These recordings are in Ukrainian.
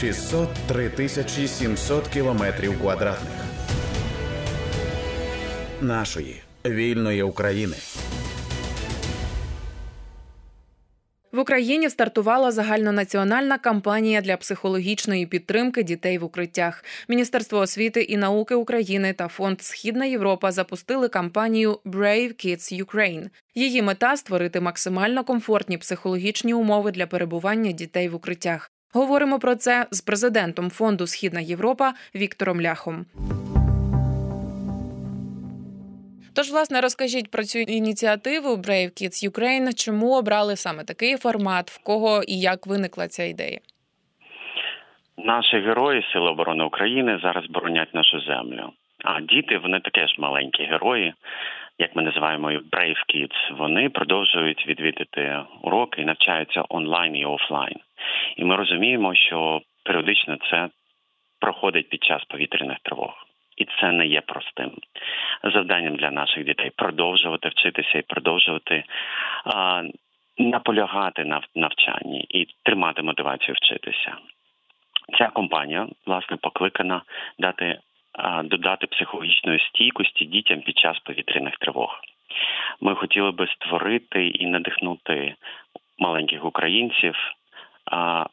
603 тисячі 700 кілометрів квадратних нашої вільної України. В Україні стартувала загальнонаціональна кампанія для психологічної підтримки дітей в укриттях. Міністерство освіти і науки України та фонд Східна Європа запустили кампанію Brave Kids Ukraine. Її мета створити максимально комфортні психологічні умови для перебування дітей в укриттях. Говоримо про це з президентом фонду Східна Європа Віктором Ляхом. Тож, власне, розкажіть про цю ініціативу Brave Kids Ukraine, Чому обрали саме такий формат, в кого і як виникла ця ідея? Наші герої Сили оборони України зараз боронять нашу землю. А діти вони таке ж маленькі герої, як ми називаємо Brave Kids. Вони продовжують відвідати уроки і навчаються онлайн і офлайн. І ми розуміємо, що періодично це проходить під час повітряних тривог і це не є простим завданням для наших дітей продовжувати вчитися і продовжувати а, наполягати на навчанні і тримати мотивацію вчитися. Ця компанія власне покликана дати додати психологічної стійкості дітям під час повітряних тривог. Ми хотіли би створити і надихнути маленьких українців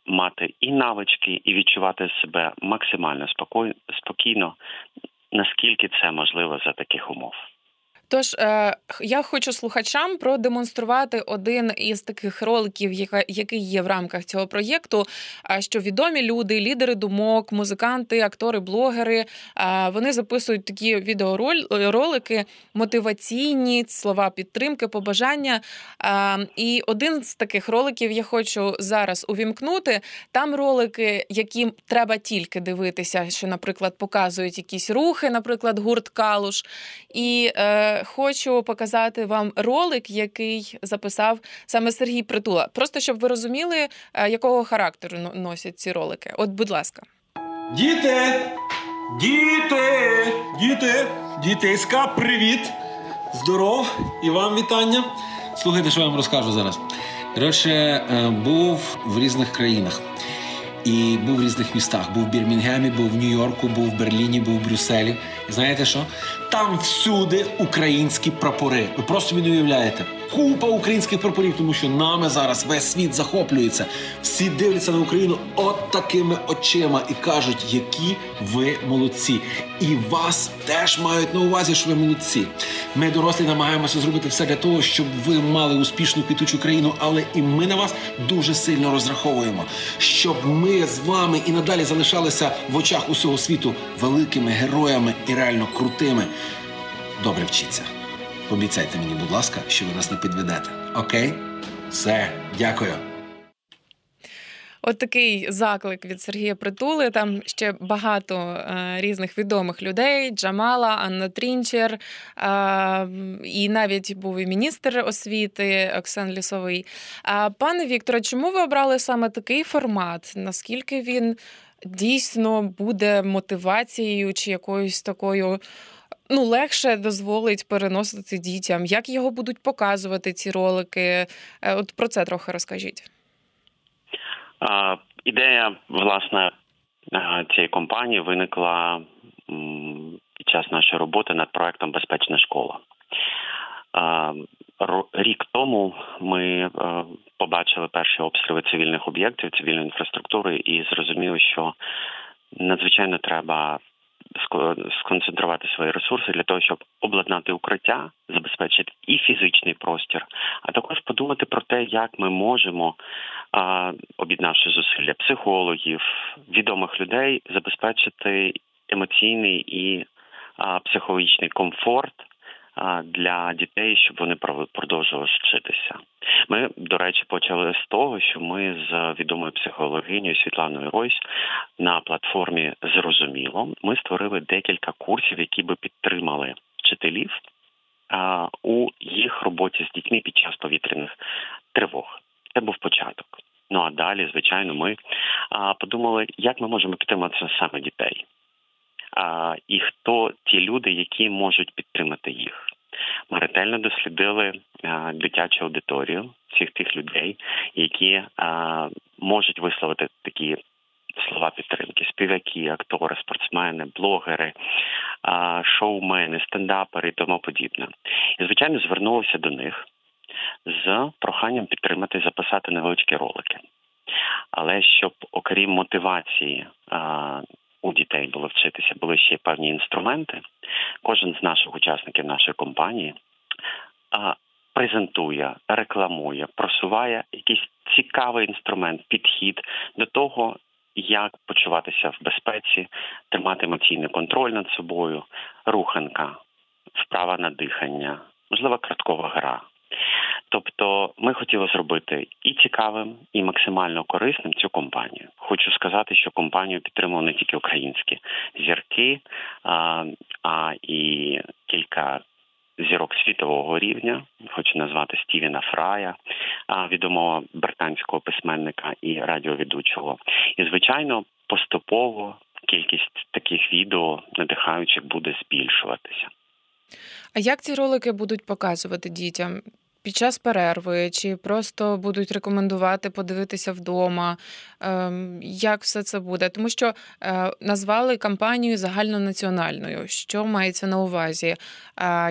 мати і навички, і відчувати себе максимально спокійно наскільки це можливо за таких умов. Тож е, я хочу слухачам продемонструвати один із таких роликів, який є в рамках цього проєкту. що відомі люди, лідери думок, музиканти, актори, блогери вони записують такі відеоролики, мотиваційні слова підтримки, побажання. І один з таких роликів я хочу зараз увімкнути. Там ролики, які треба тільки дивитися, що, наприклад, показують якісь рухи, наприклад, гурт Калуш. І е, хочу показати вам ролик, який записав саме Сергій Притула. Просто щоб ви розуміли, е, якого характеру носять ці ролики. От, будь ласка, діти, діти, діти, дітейська, привіт! Здоров і вам вітання. Слухайте, що я вам розкажу зараз. Коротше, був в різних країнах. І був в різних містах. Був в Бірмінгемі, був в Нью-Йорку, був в Берліні, був в Брюсселі. Знаєте що? Там всюди українські прапори. Ви просто собі не уявляєте купа українських прапорів, тому що нами зараз весь світ захоплюється. Всі дивляться на Україну от такими очима і кажуть, які ви молодці. І вас теж мають на увазі, що ви молодці. Ми дорослі намагаємося зробити все для того, щоб ви мали успішну квітучу країну, але і ми на вас дуже сильно розраховуємо, щоб ми з вами і надалі залишалися в очах усього світу великими героями і реально крутими. Добре вчіться. Пообіцяйте мені, будь ласка, що ви нас не підведете. Окей? Все, дякую. От такий заклик від Сергія Притули. Там ще багато е, різних відомих людей: Джамала, Анна Трінчер, е, і навіть був і міністр освіти Оксан Лісовий. А пане Вікторе, чому ви обрали саме такий формат? Наскільки він дійсно буде мотивацією чи якоюсь такою? ну легше дозволить переносити дітям, як його будуть показувати ці ролики? Е, от про це трохи розкажіть. А, Ідея власне цієї компанії виникла під час нашої роботи над проектом Безпечна школа. Рік тому ми побачили перші обстріли цивільних об'єктів, цивільної інфраструктури, і зрозуміли, що надзвичайно треба сконцентрувати свої ресурси для того, щоб обладнати укриття, забезпечити і фізичний простір, а також подумати про те, як ми можемо, об'єднавши зусилля психологів, відомих людей, забезпечити емоційний і психологічний комфорт для дітей, щоб вони продовжували вчитися. Ми, до речі, почали з того, що ми з відомою психологинею Світланою Ройс на платформі Зрозуміло ми створили декілька курсів, які би підтримали вчителів у їх роботі з дітьми під час повітряних тривог. Це був початок. Ну а далі, звичайно, ми подумали, як ми можемо підтримати саме дітей і хто ті люди, які можуть підтримати їх. Ми ретельно дослідили дитячу аудиторію всіх тих людей, які можуть висловити такі слова підтримки: співаки, актори, спортсмени, блогери, шоумени, стендапери і тому подібне. І звичайно звернулися до них з проханням підтримати, записати невеличкі ролики. Але щоб, окрім мотивації, у дітей було вчитися, були ще певні інструменти. Кожен з наших учасників нашої компанії презентує, рекламує, просуває якийсь цікавий інструмент, підхід до того, як почуватися в безпеці, тримати емоційний контроль над собою, руханка, вправа на дихання, можливо, краткова гра. Тобто ми хотіли зробити і цікавим, і максимально корисним цю компанію. Хочу сказати, що компанію підтримували не тільки українські зірки, а, а і кілька зірок світового рівня. Хочу назвати Стівена Фрая, відомого британського письменника і радіоведучого. І звичайно, поступово кількість таких відео надихаючих буде збільшуватися. А як ці ролики будуть показувати дітям? Під час перерви, чи просто будуть рекомендувати подивитися вдома, ем, як все це буде? Тому що е, назвали кампанію загальнонаціональною. Що мається на увазі?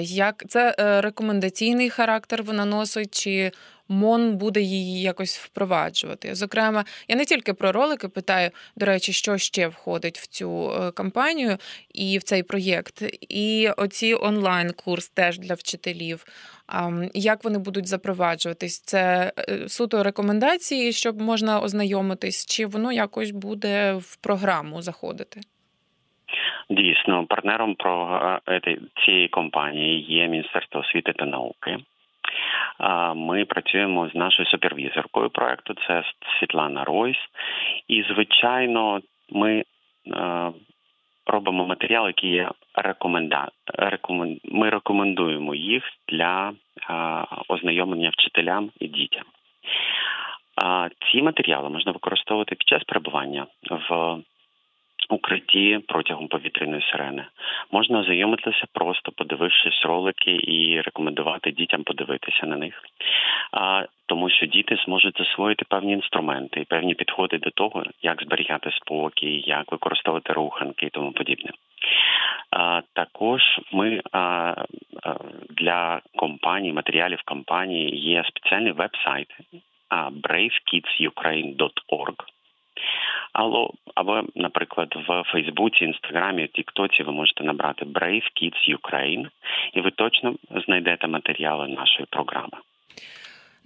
Як це е, рекомендаційний характер вона носить, чи МОН буде її якось впроваджувати. Зокрема, я не тільки про ролики питаю, до речі, що ще входить в цю е, кампанію і в цей проєкт, і оці онлайн-курс теж для вчителів. Як вони будуть запроваджуватись? Це е, суто рекомендації, щоб можна ознайомитись, чи воно якось буде в програму заходити? Дійсно, партнером про е, цієї компанії є Міністерство освіти та науки. Ми працюємо з нашою супервізоркою проекту. Це Світлана Ройс, і звичайно, ми е, робимо матеріал, який є рекоменда... рекомен... Ми рекомендуємо їх для ознайомлення вчителям і дітям. Ці матеріали можна використовувати під час перебування в укритті протягом повітряної сирени. Можна ознайомитися, просто подивившись ролики і рекомендувати дітям подивитися на них, а, тому що діти зможуть засвоїти певні інструменти і певні підходи до того, як зберігати спокій, як використовувати руханки і тому подібне. Також ми для компанії, матеріалів компанії є спеціальний веб-сайт braveKidsUkraine.org, або, або, наприклад, в Фейсбуці, Інстаграмі, Тіктоці ви можете набрати Brave Kids Ukraine, і ви точно знайдете матеріали нашої програми.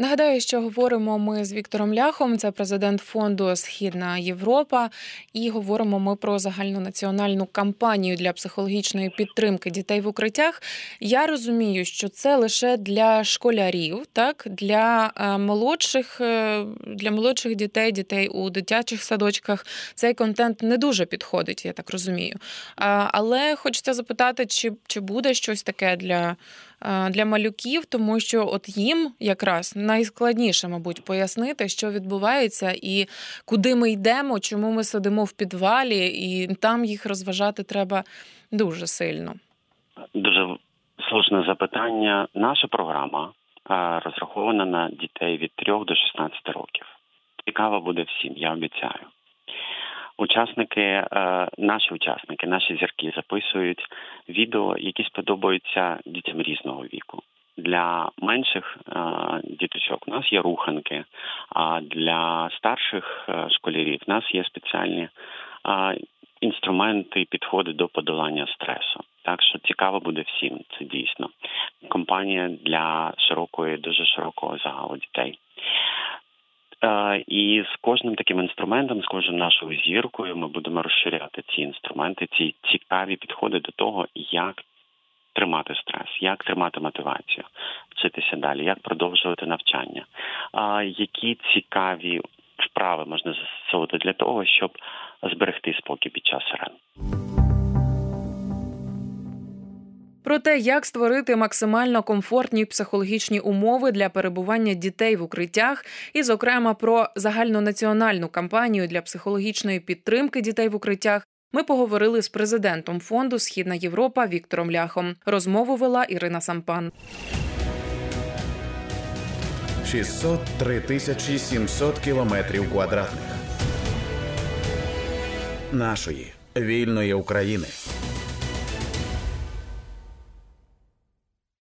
Нагадаю, що говоримо ми з Віктором Ляхом, це президент фонду Східна Європа, і говоримо ми про загальнонаціональну кампанію для психологічної підтримки дітей в укриттях. Я розумію, що це лише для школярів, так для е, молодших, е, для молодших дітей, дітей у дитячих садочках. Цей контент не дуже підходить, я так розумію. Але хочеться запитати, чи, чи буде щось таке для. Е, для малюків, тому що от їм якраз найскладніше, мабуть, пояснити, що відбувається і куди ми йдемо, чому ми сидимо в підвалі, і там їх розважати треба дуже сильно. Дуже слушне запитання. Наша програма е, розрахована на дітей від 3 до 16 років. Цікаво буде всім, я обіцяю. Учасники, е, наші учасники, наші зірки записують відео, які сподобаються дітям різного віку. Для менших е, діточок у нас є руханки, а для старших е, школярів у нас є спеціальні інструменти і підходи до подолання стресу. Так що цікаво буде всім. Це дійсно компанія для широкої, дуже широкого. І з кожним таким інструментом, з кожною нашою зіркою, ми будемо розширяти ці інструменти, ці цікаві підходи до того, як тримати стрес, як тримати мотивацію, вчитися далі, як продовжувати навчання, які цікаві вправи можна застосовувати для того, щоб зберегти спокій під час сирен. Про те, як створити максимально комфортні психологічні умови для перебування дітей в укриттях, і, зокрема, про загальнонаціональну кампанію для психологічної підтримки дітей в укриттях. Ми поговорили з президентом фонду Східна Європа Віктором Ляхом. Розмову вела Ірина Сампан. 603 тисячі 700 кілометрів квадратних нашої вільної України.